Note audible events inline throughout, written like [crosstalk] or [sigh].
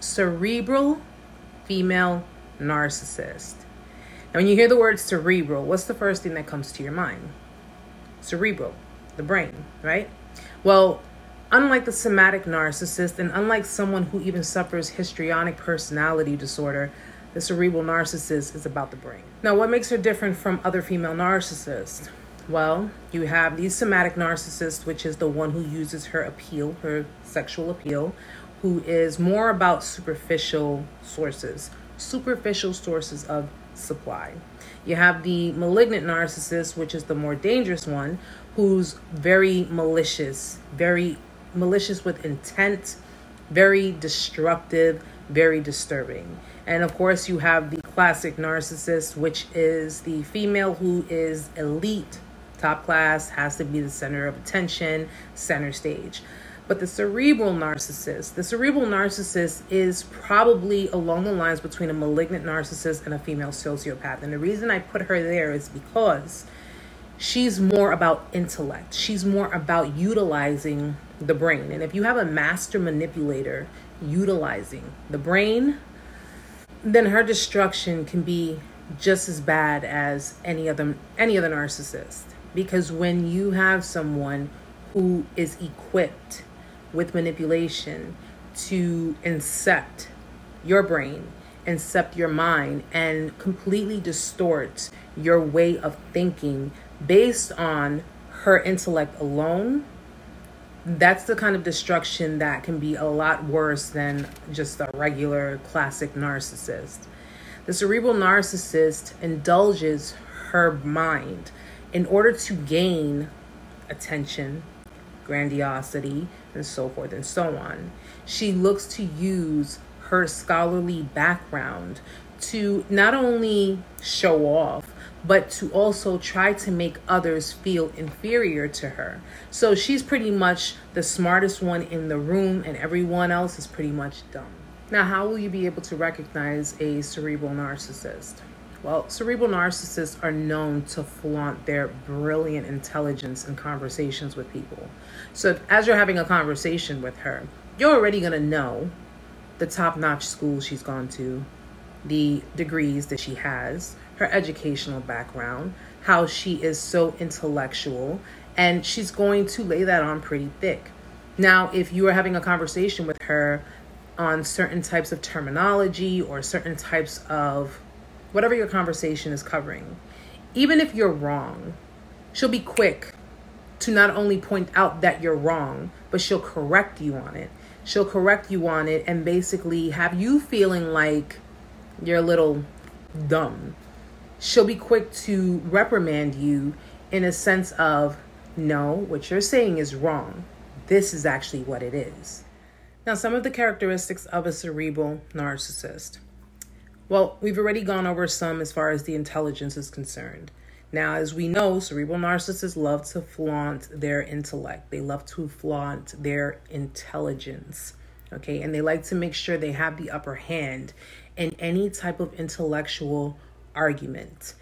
cerebral female narcissist. Now, when you hear the word cerebral, what's the first thing that comes to your mind? Cerebral, the brain, right? Well, unlike the somatic narcissist and unlike someone who even suffers histrionic personality disorder, the cerebral narcissist is about the brain. Now, what makes her different from other female narcissists? Well, you have the somatic narcissist, which is the one who uses her appeal, her sexual appeal, who is more about superficial sources, superficial sources of supply. You have the malignant narcissist, which is the more dangerous one, who's very malicious, very malicious with intent, very destructive, very disturbing. And of course, you have the classic narcissist, which is the female who is elite top class, has to be the center of attention, center stage. But the cerebral narcissist, the cerebral narcissist is probably along the lines between a malignant narcissist and a female sociopath. And the reason I put her there is because she's more about intellect. She's more about utilizing the brain. And if you have a master manipulator utilizing the brain, then her destruction can be just as bad as any other any other narcissist because when you have someone who is equipped with manipulation to incept your brain, incept your mind, and completely distort your way of thinking based on her intellect alone, that's the kind of destruction that can be a lot worse than just a regular classic narcissist. The cerebral narcissist indulges her mind in order to gain attention, grandiosity, and so forth and so on. She looks to use her scholarly background to not only show off, but to also try to make others feel inferior to her. So she's pretty much the smartest one in the room, and everyone else is pretty much dumb. Now, how will you be able to recognize a cerebral narcissist? Well, cerebral narcissists are known to flaunt their brilliant intelligence in conversations with people. So, as you're having a conversation with her, you're already going to know the top notch schools she's gone to, the degrees that she has, her educational background, how she is so intellectual, and she's going to lay that on pretty thick. Now, if you are having a conversation with her on certain types of terminology or certain types of whatever your conversation is covering, even if you're wrong, she'll be quick to not only point out that you're wrong, but she'll correct you on it. She'll correct you on it and basically have you feeling like you're a little dumb. She'll be quick to reprimand you in a sense of, no, what you're saying is wrong. This is actually what it is. Now, some of the characteristics of a cerebral narcissist. Well, we've already gone over some as far as the intelligence is concerned. Now, as we know, cerebral narcissists love to flaunt their intellect, they love to flaunt their intelligence. Okay, and they like to make sure they have the upper hand in any type of intellectual argument.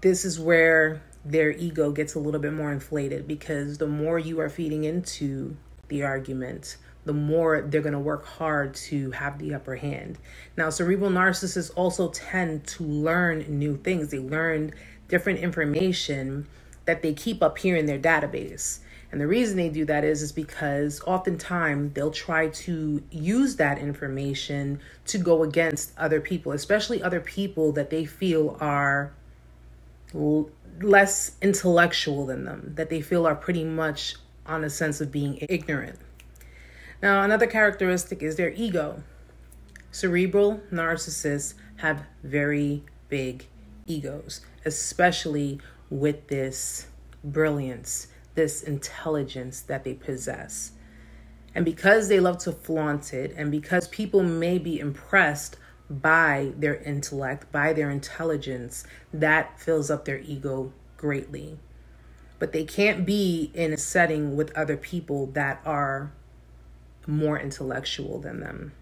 This is where their ego gets a little bit more inflated because the more you are feeding into the argument, the more they're going to work hard to have the upper hand. Now, cerebral narcissists also tend to learn new things. They learn different information that they keep up here in their database. And the reason they do that is is because oftentimes they'll try to use that information to go against other people, especially other people that they feel are l- less intellectual than them, that they feel are pretty much on a sense of being ignorant. Now, another characteristic is their ego. Cerebral narcissists have very big egos, especially with this brilliance, this intelligence that they possess. And because they love to flaunt it, and because people may be impressed by their intellect, by their intelligence, that fills up their ego greatly. But they can't be in a setting with other people that are more intellectual than them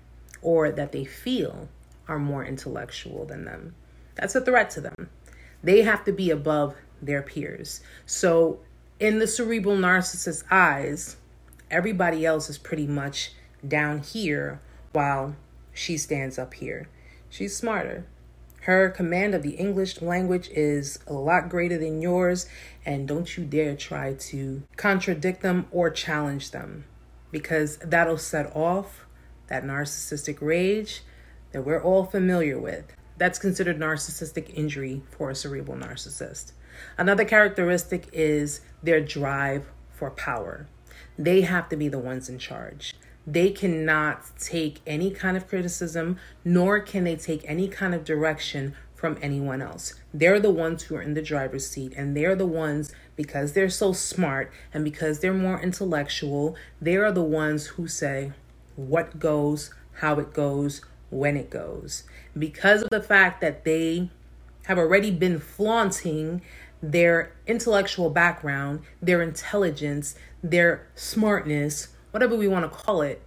or that they feel are more intellectual than them. That's a threat to them. They have to be above their peers. So, in the cerebral narcissist's eyes, everybody else is pretty much down here while she stands up here. She's smarter. Her command of the English language is a lot greater than yours, and don't you dare try to contradict them or challenge them because that'll set off that narcissistic rage that we're all familiar with. That's considered narcissistic injury for a cerebral narcissist. Another characteristic is their drive for power. They have to be the ones in charge. They cannot take any kind of criticism, nor can they take any kind of direction from anyone else. They're the ones who are in the driver's seat, and they're the ones, because they're so smart and because they're more intellectual, they are the ones who say what goes, how it goes, when it goes. Because of the fact that they have already been flaunting their intellectual background, their intelligence, their smartness, whatever we want to call it,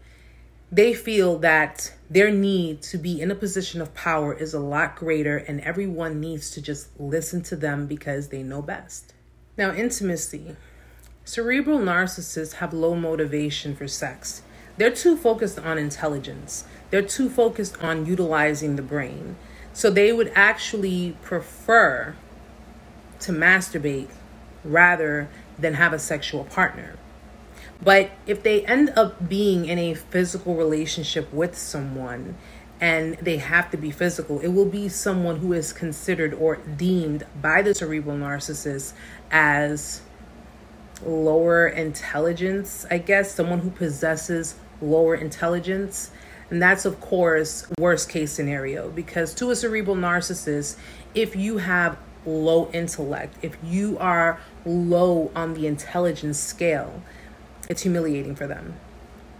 they feel that their need to be in a position of power is a lot greater and everyone needs to just listen to them because they know best. Now, intimacy. Cerebral narcissists have low motivation for sex. They're too focused on intelligence. They're too focused on utilizing the brain. So they would actually prefer to masturbate rather than have a sexual partner. But if they end up being in a physical relationship with someone and they have to be physical, it will be someone who is considered or deemed by the cerebral narcissist as lower intelligence, I guess, someone who possesses lower intelligence. And that's, of course, worst case scenario because to a cerebral narcissist, if you have low intellect, if you are low on the intelligence scale, it's humiliating for them.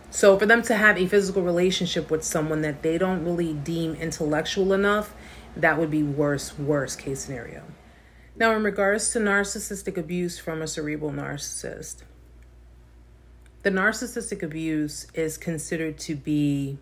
So, for them to have a physical relationship with someone that they don't really deem intellectual enough, that would be worst, worst case scenario. Now, in regards to narcissistic abuse from a cerebral narcissist, the narcissistic abuse is considered to be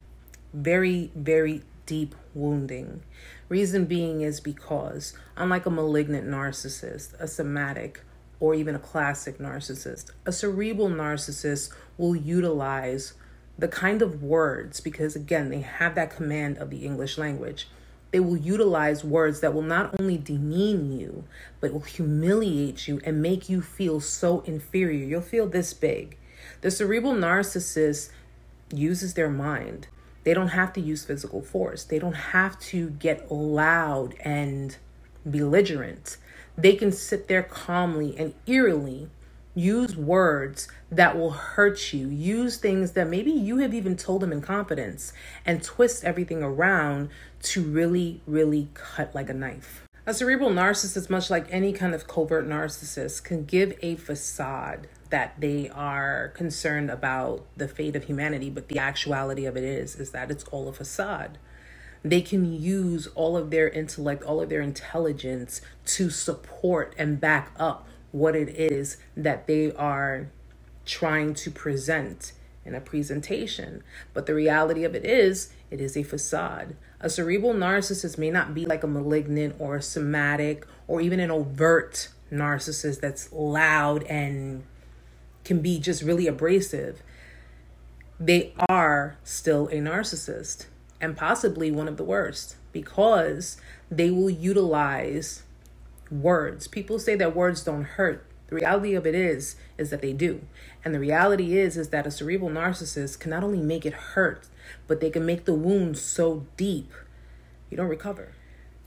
very, very deep wounding. Reason being is because, unlike a malignant narcissist, a somatic, or even a classic narcissist, a cerebral narcissist will utilize the kind of words, because again, they have that command of the English language. They will utilize words that will not only demean you, but will humiliate you and make you feel so inferior. You'll feel this big. The cerebral narcissist uses their mind. They don't have to use physical force. They don't have to get loud and belligerent. They can sit there calmly and eerily use words that will hurt you, use things that maybe you have even told them in confidence, and twist everything around to really, really cut like a knife. A cerebral narcissist, much like any kind of covert narcissist, can give a facade that they are concerned about the fate of humanity, but the actuality of it is is that it's all a facade. They can use all of their intellect, all of their intelligence to support and back up what it is that they are trying to present in a presentation. But the reality of it is, it is a facade. A cerebral narcissist may not be like a malignant or a somatic or even an overt narcissist that's loud and can be just really abrasive, they are still a narcissist and possibly one of the worst because they will utilize words. People say that words don't hurt. The reality of it is is that they do. And the reality is is that a cerebral narcissist can not only make it hurt, but they can make the wound so deep you don't recover.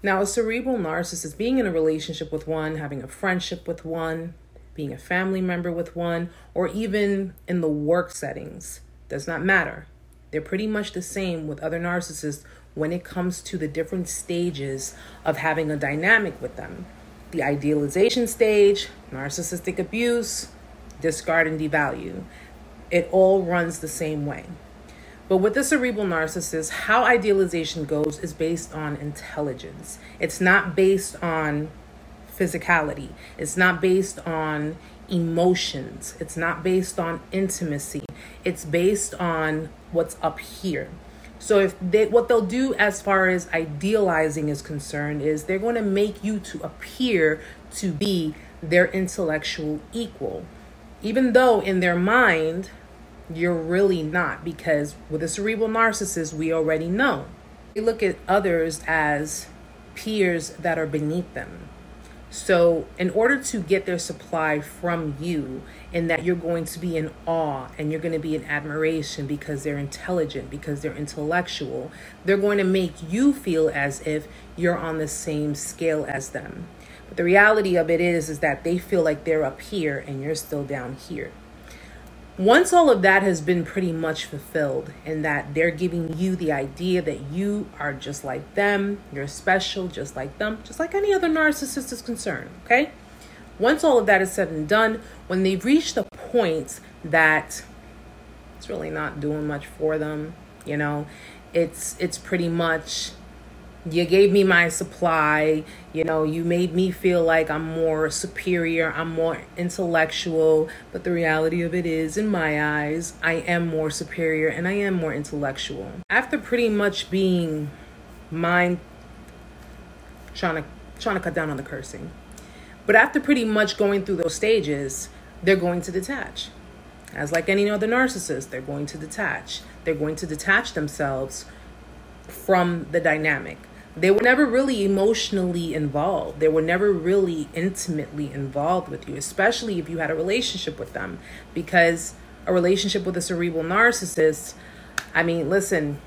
Now, a cerebral narcissist being in a relationship with one, having a friendship with one, being a family member with one, or even in the work settings. Does not matter. They're pretty much the same with other narcissists when it comes to the different stages of having a dynamic with them. The idealization stage, narcissistic abuse, discard and devalue. It all runs the same way. But with the cerebral narcissist, how idealization goes is based on intelligence. It's not based on physicality. It's not based on emotions. It's not based on intimacy. It's based on what's up here. So if they what they'll do as far as idealizing is concerned is they're going to make you to appear to be their intellectual equal. Even though in their mind you're really not because with a cerebral narcissist, we already know. They look at others as peers that are beneath them. So, in order to get their supply from you, in that you're going to be in awe and you're going to be in admiration because they're intelligent, because they're intellectual, they're going to make you feel as if you're on the same scale as them. But the reality of it is, is that they feel like they're up here and you're still down here once all of that has been pretty much fulfilled and that they're giving you the idea that you are just like them, you're special just like them, just like any other narcissist is concerned, okay? Once all of that is said and done, when they've reached the point that it's really not doing much for them, you know, it's it's pretty much you gave me my supply. You know you made me feel like i'm more superior i'm more intellectual. But the reality of it is in my eyes i am more superior and i am more intellectual. After pretty much being mind trying to trying to cut down on the cursing. But after pretty much going through those stages they're going to detach. As like any other narcissist they're going to detach. They're going to detach themselves from the dynamic they were never really emotionally involved. They were never really intimately involved with you, especially if you had a relationship with them. Because a relationship with a cerebral narcissist, I mean, listen,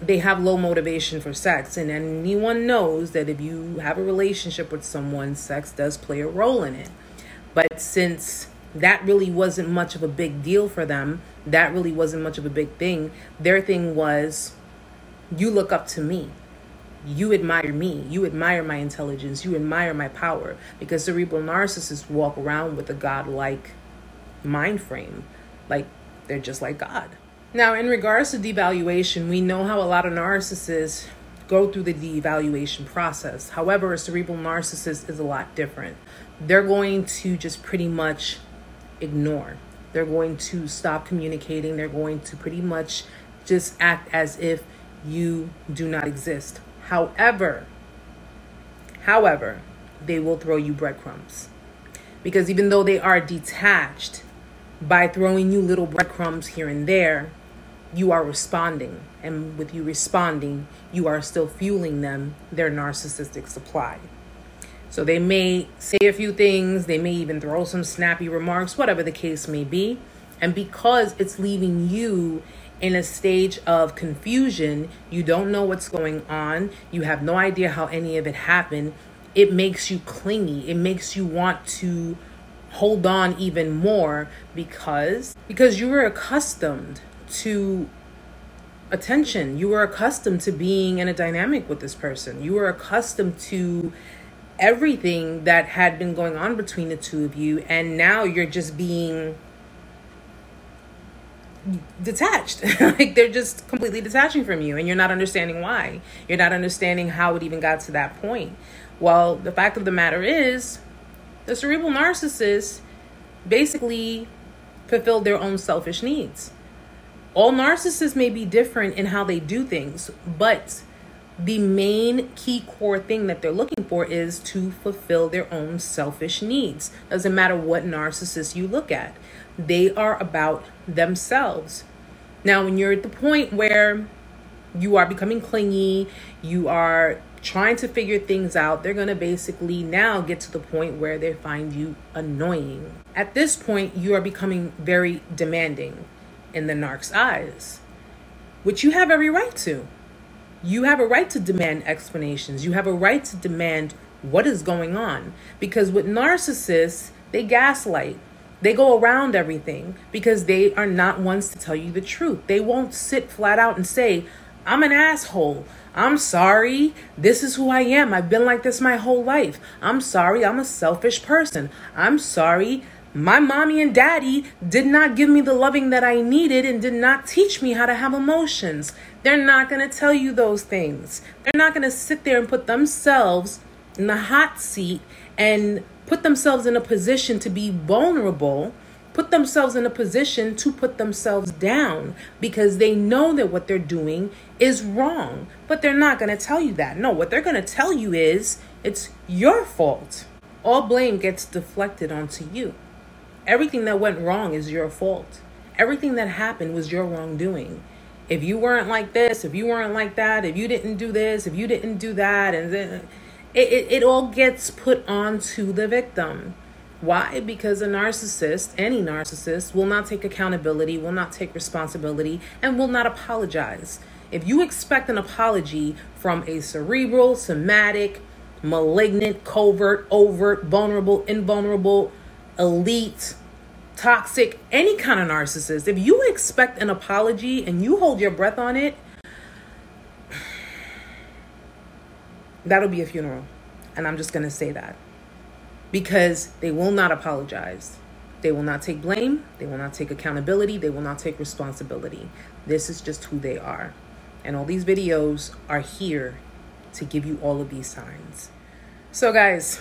they have low motivation for sex. And anyone knows that if you have a relationship with someone, sex does play a role in it. But since that really wasn't much of a big deal for them, that really wasn't much of a big thing, their thing was, you look up to me you admire me. You admire my intelligence. You admire my power. Because cerebral narcissists walk around with a godlike mind frame. Like they're just like God. Now, in regards to devaluation, we know how a lot of narcissists go through the devaluation process. However, a cerebral narcissist is a lot different. They're going to just pretty much ignore. They're going to stop communicating. They're going to pretty much just act as if you do not exist. However, however, they will throw you breadcrumbs. Because even though they are detached, by throwing you little breadcrumbs here and there, you are responding. And with you responding, you are still fueling them their narcissistic supply. So they may say a few things, they may even throw some snappy remarks, whatever the case may be. And because it's leaving you in a stage of confusion, you don't know what's going on, you have no idea how any of it happened, it makes you clingy. It makes you want to hold on even more because because you were accustomed to attention. You were accustomed to being in a dynamic with this person. You were accustomed to everything that had been going on between the two of you and now you're just being detached. [laughs] Like they're just completely detaching from you and you're not understanding why. You're not understanding how it even got to that point. Well the fact of the matter is the cerebral narcissist basically fulfilled their own selfish needs. All narcissists may be different in how they do things but the main key core thing that they're looking for is to fulfill their own selfish needs. Doesn't matter what narcissist you look at they are about themselves. Now, when you're at the point where you are becoming clingy, you are trying to figure things out, they're going to basically now get to the point where they find you annoying. At this point, you are becoming very demanding in the narc's eyes, which you have every right to. You have a right to demand explanations. You have a right to demand what is going on. Because with narcissists, they gaslight. They go around everything because they are not ones to tell you the truth. They won't sit flat out and say, I'm an asshole. I'm sorry. This is who I am. I've been like this my whole life. I'm sorry. I'm a selfish person. I'm sorry. My mommy and daddy did not give me the loving that I needed and did not teach me how to have emotions. They're not going to tell you those things. They're not going to sit there and put themselves in the hot seat and put themselves in a position to be vulnerable, put themselves in a position to put themselves down because they know that what they're doing is wrong. But they're not going to tell you that. No, what they're going to tell you is it's your fault. All blame gets deflected onto you. Everything that went wrong is your fault. everything that happened was your wrongdoing. If you weren't like this, if you weren't like that, if you didn't do this, if you didn't do that, and then it, it, it all gets put onto the victim. Why? Because a narcissist, any narcissist, will not take accountability, will not take responsibility, and will not apologize. If you expect an apology from a cerebral, somatic, malignant, covert, overt, vulnerable, invulnerable, elite, toxic, any kind of narcissist, if you expect an apology and you hold your breath on it, that'll be a funeral. And I'm just going to say that. Because they will not apologize. They will not take blame. They will not take accountability. They will not take responsibility. This is just who they are. And all these videos are here to give you all of these signs. So, guys,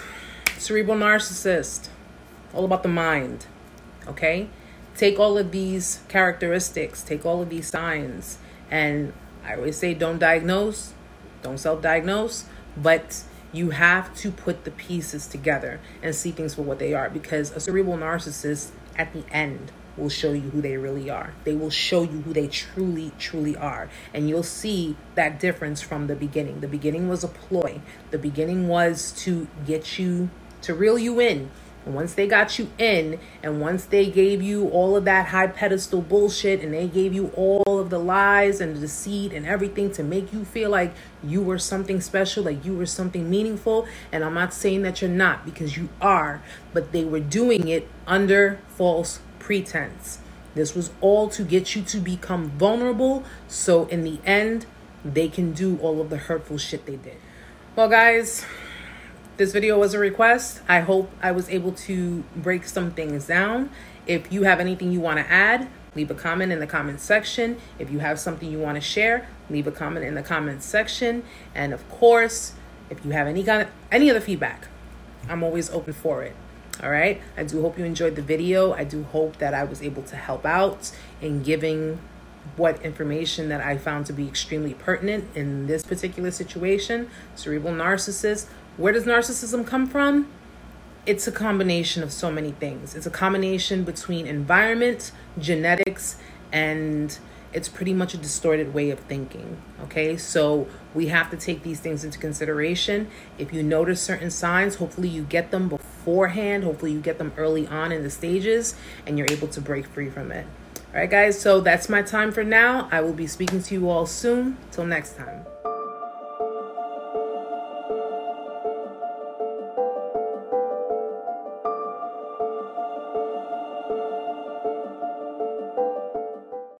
cerebral narcissist, all about the mind, okay? Take all of these characteristics, take all of these signs, and I always say don't diagnose, don't self diagnose, but you have to put the pieces together and see things for what they are because a cerebral narcissist at the end will show you who they really are. They will show you who they truly, truly are. And you'll see that difference from the beginning. The beginning was a ploy, the beginning was to get you, to reel you in. Once they got you in, and once they gave you all of that high pedestal bullshit, and they gave you all of the lies and the deceit and everything to make you feel like you were something special, like you were something meaningful. And I'm not saying that you're not, because you are, but they were doing it under false pretense. This was all to get you to become vulnerable so in the end, they can do all of the hurtful shit they did. Well, guys, this video was a request. I hope I was able to break some things down. If you have anything you want to add, leave a comment in the comment section. If you have something you want to share, leave a comment in the comment section. And of course, if you have any kind of any other feedback, I'm always open for it. All right. I do hope you enjoyed the video. I do hope that I was able to help out in giving what information that I found to be extremely pertinent in this particular situation. Cerebral narcissist. Where does narcissism come from? It's a combination of so many things. It's a combination between environment, genetics, and it's pretty much a distorted way of thinking. Okay, so we have to take these things into consideration. If you notice certain signs, hopefully you get them beforehand. Hopefully you get them early on in the stages and you're able to break free from it. All right, guys, so that's my time for now. I will be speaking to you all soon. Till next time.